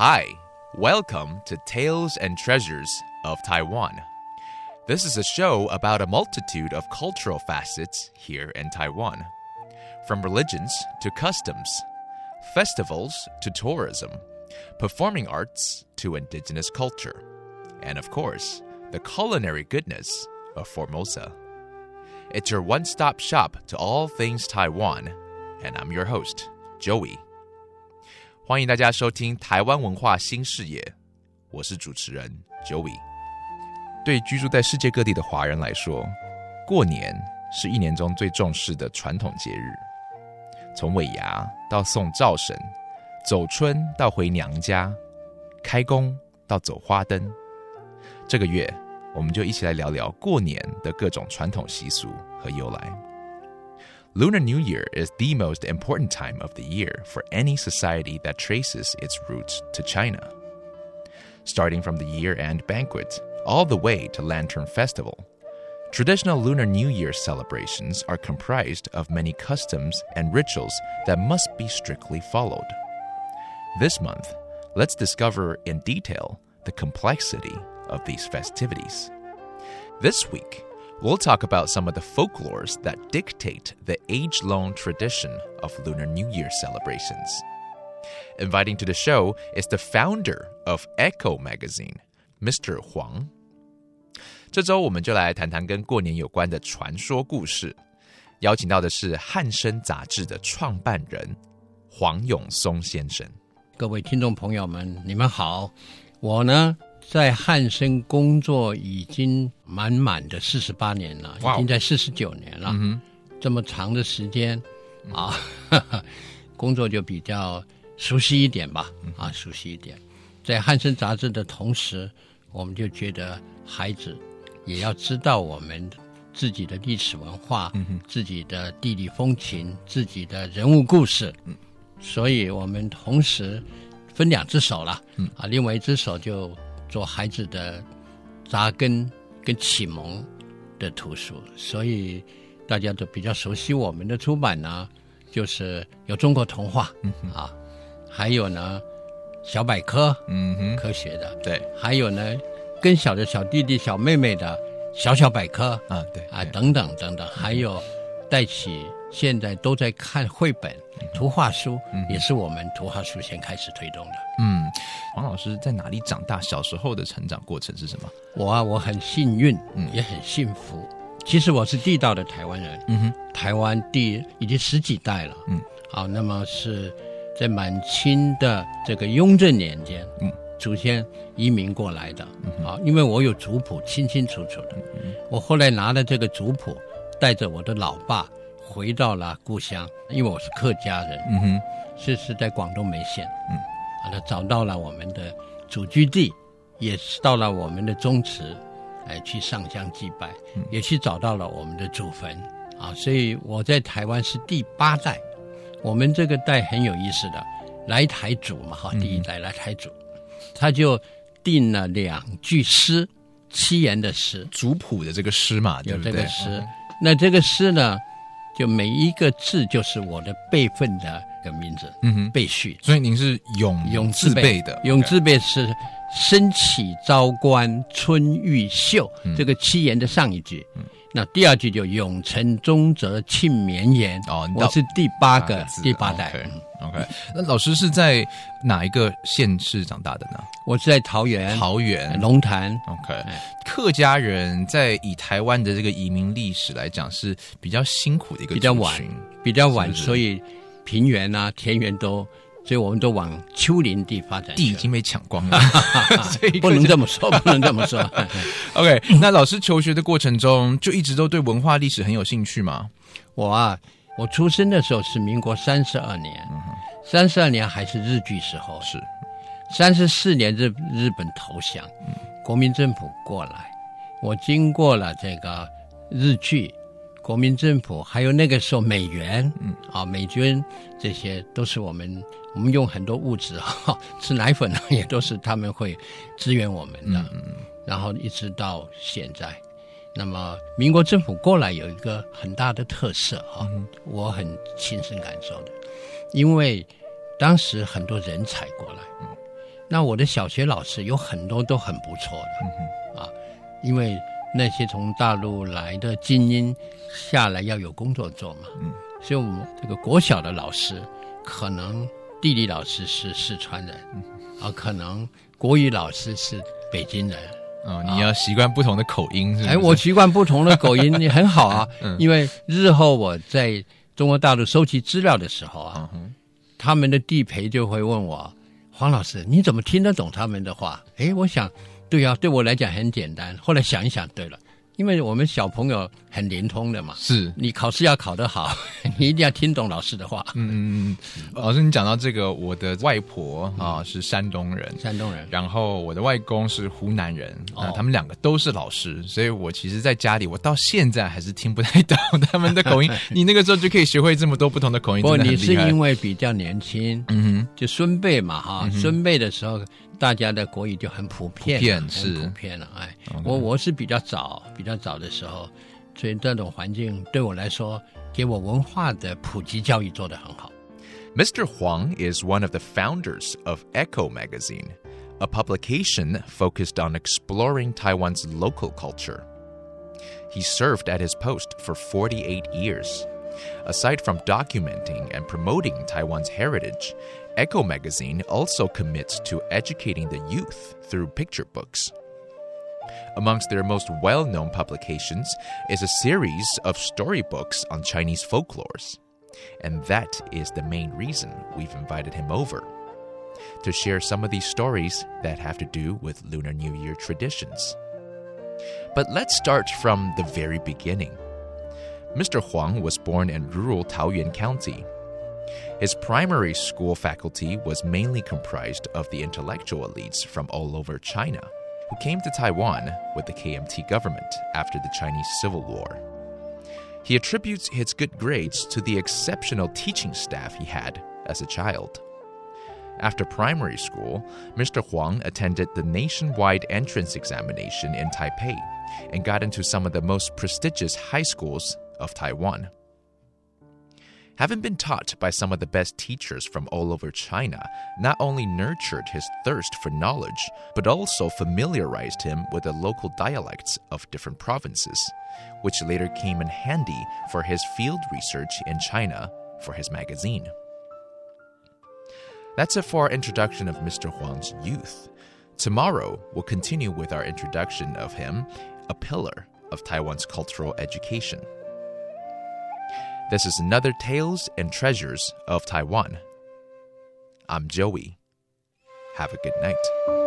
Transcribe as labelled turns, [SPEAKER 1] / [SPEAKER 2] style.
[SPEAKER 1] Hi, welcome to Tales and Treasures of Taiwan. This is a show about a multitude of cultural facets here in Taiwan, from religions to customs, festivals to tourism, performing arts to indigenous culture, and of course, the culinary goodness of Formosa. It's your one stop shop to all things Taiwan, and I'm your host, Joey. 欢迎大家收听《台湾文化新视野》，我是主持人 Joey。对居住在世界各地的华人来说，过年是一年中最重视的传统节日。从尾牙到送灶神，走春到回娘家，开工到走花灯，这个月我们就一起来聊聊过年的各种传统习俗和由来。Lunar New Year is the most important time of the year for any society that traces its roots to China. Starting from the year end banquet all the way to Lantern Festival, traditional Lunar New Year celebrations are comprised of many customs and rituals that must be strictly followed. This month, let's discover in detail the complexity of these festivities. This week, we'll talk about some of the folklores that dictate the age long tradition of Lunar New Year celebrations. Inviting to the show is the founder of Echo Magazine, Mr. Huang. 这周我们就来谈谈跟过年有关的传说故事，邀请到的是《汉声》杂志的创办人黄永松先生。
[SPEAKER 2] 各位听众朋友们，你们好，我呢 在汉森工作已经满满的四十八年了，已经在四十九年了。嗯这么长的时间啊，工作就比较熟悉一点吧。啊，熟悉一点。在汉森杂志的同时，我们就觉得孩子也要知道我们自己的历史文化、自己的地理风情、自己的人物故事。所以我们同时分两只手了。啊，另外一只手就。做孩子的扎根跟启蒙的图书，所以大家都比较熟悉我们的出版呢，就是有中国童话啊，还有呢小百科，嗯哼，科学的，
[SPEAKER 1] 对，
[SPEAKER 2] 还有呢更小的小弟弟小妹妹的小小百科
[SPEAKER 1] 啊，对
[SPEAKER 2] 啊等等等等，还有带起现在都在看绘本图画书，也是我们图画书先开始推动的，
[SPEAKER 1] 嗯。黄老师在哪里长大？小时候的成长过程是什么？
[SPEAKER 2] 我啊，我很幸运，嗯，也很幸福。其实我是地道的台湾人，嗯哼，台湾地已经十几代了，嗯，好，那么是在满清的这个雍正年间，嗯，祖先移民过来的，啊，因为我有族谱清清楚楚的，我后来拿了这个族谱，带着我的老爸回到了故乡，因为我是客家人，嗯哼，是是在广东梅县，嗯。啊，他找到了我们的祖居地，也是到了我们的宗祠，哎，去上香祭拜，也去找到了我们的祖坟，啊，所以我在台湾是第八代。我们这个代很有意思的，来台祖嘛，哈，第一代来台祖，他就定了两句诗，七言的诗，
[SPEAKER 1] 族谱的这个诗嘛，
[SPEAKER 2] 有这个诗。那这个诗呢？就每一个字就是我的辈分的个名字，嗯哼，辈序。
[SPEAKER 1] 所以您是永
[SPEAKER 2] 永
[SPEAKER 1] 字辈的，
[SPEAKER 2] 永字辈是升起朝关春欲秀，这个七言的上一句。那第二句就永承宗泽庆绵延。哦，我是第八个第八代。
[SPEAKER 1] OK，那老师是在哪一个县市长大的呢？
[SPEAKER 2] 我是在桃园，
[SPEAKER 1] 桃园
[SPEAKER 2] 龙潭。
[SPEAKER 1] OK，客家人在以台湾的这个移民历史来讲是比较辛苦的一个
[SPEAKER 2] 比较晚，比较晚，所以平原啊、田园都，所以我们都往丘陵地发展。
[SPEAKER 1] 地已经被抢光了，
[SPEAKER 2] 不能这么说，不能这么说。
[SPEAKER 1] OK，那老师求学的过程中就一直都对文化历史很有兴趣吗？
[SPEAKER 2] 我啊。我出生的时候是民国三十二年，三十二年还是日据时候，
[SPEAKER 1] 是
[SPEAKER 2] 三十四年日日本投降，国民政府过来，我经过了这个日据，国民政府还有那个时候美元，嗯。啊美军这些都是我们我们用很多物质哈 吃奶粉啊也都是他们会支援我们的，然后一直到现在，那么民国政府过来有一个很大的特色啊，我很亲身感受的，因为当时很多人才过来，那我的小学老师有很多都很不错的，啊，因为那些从大陆来的精英下来要有工作做嘛，所以我们这个国小的老师可能地理老师是四川人，啊，可能国语老师是北京人。
[SPEAKER 1] 哦，你要习惯不同的口音，是？
[SPEAKER 2] 哎，我习惯不同的口音，你很好啊。因为日后我在中国大陆收集资料的时候啊，他们的地陪就会问我，黄老师，你怎么听得懂他们的话？哎，我想，对呀，对我来讲很简单。后来想一想，对了。因为我们小朋友很灵通的嘛，
[SPEAKER 1] 是
[SPEAKER 2] 你考试要考得好，你一定要听懂老师的话。嗯
[SPEAKER 1] 嗯嗯，老师，你讲到这个，我的外婆啊是山东人，
[SPEAKER 2] 山东人，
[SPEAKER 1] 然后我的外公是湖南人，啊，他们两个都是老师，所以我其实在家里，我到现在还是听不太懂 他们的口音。你那个时候就可以学会这么多不同的口音，
[SPEAKER 2] 不，你是因为比较年轻，嗯哼，就孙辈嘛哈，孙辈的时候。大家的国语就很普遍，很普遍了。哎，我我是比较早，比较早的时候，所以这种环境对我来说，给我文化的普及教育做得很好。
[SPEAKER 1] Mr. Huang is one of the founders of Echo Magazine, a publication focused on exploring Taiwan's local culture. He served at his post for 48 years. Aside from documenting and promoting Taiwan's heritage, Echo magazine also commits to educating the youth through picture books. Amongst their most well known publications is a series of storybooks on Chinese folklores. And that is the main reason we've invited him over to share some of these stories that have to do with Lunar New Year traditions. But let's start from the very beginning. Mr. Huang was born in rural Taoyuan County his primary school faculty was mainly comprised of the intellectual elites from all over China, who came to Taiwan with the KMT government after the Chinese Civil War. He attributes his good grades to the exceptional teaching staff he had as a child. After primary school, Mr. Huang attended the nationwide entrance examination in Taipei and got into some of the most prestigious high schools of Taiwan. Having been taught by some of the best teachers from all over China, not only nurtured his thirst for knowledge, but also familiarized him with the local dialects of different provinces, which later came in handy for his field research in China for his magazine. That's it for our introduction of Mr. Huang's youth. Tomorrow, we'll continue with our introduction of him, a pillar of Taiwan's cultural education. This is another Tales and Treasures of Taiwan. I'm Joey. Have a good night.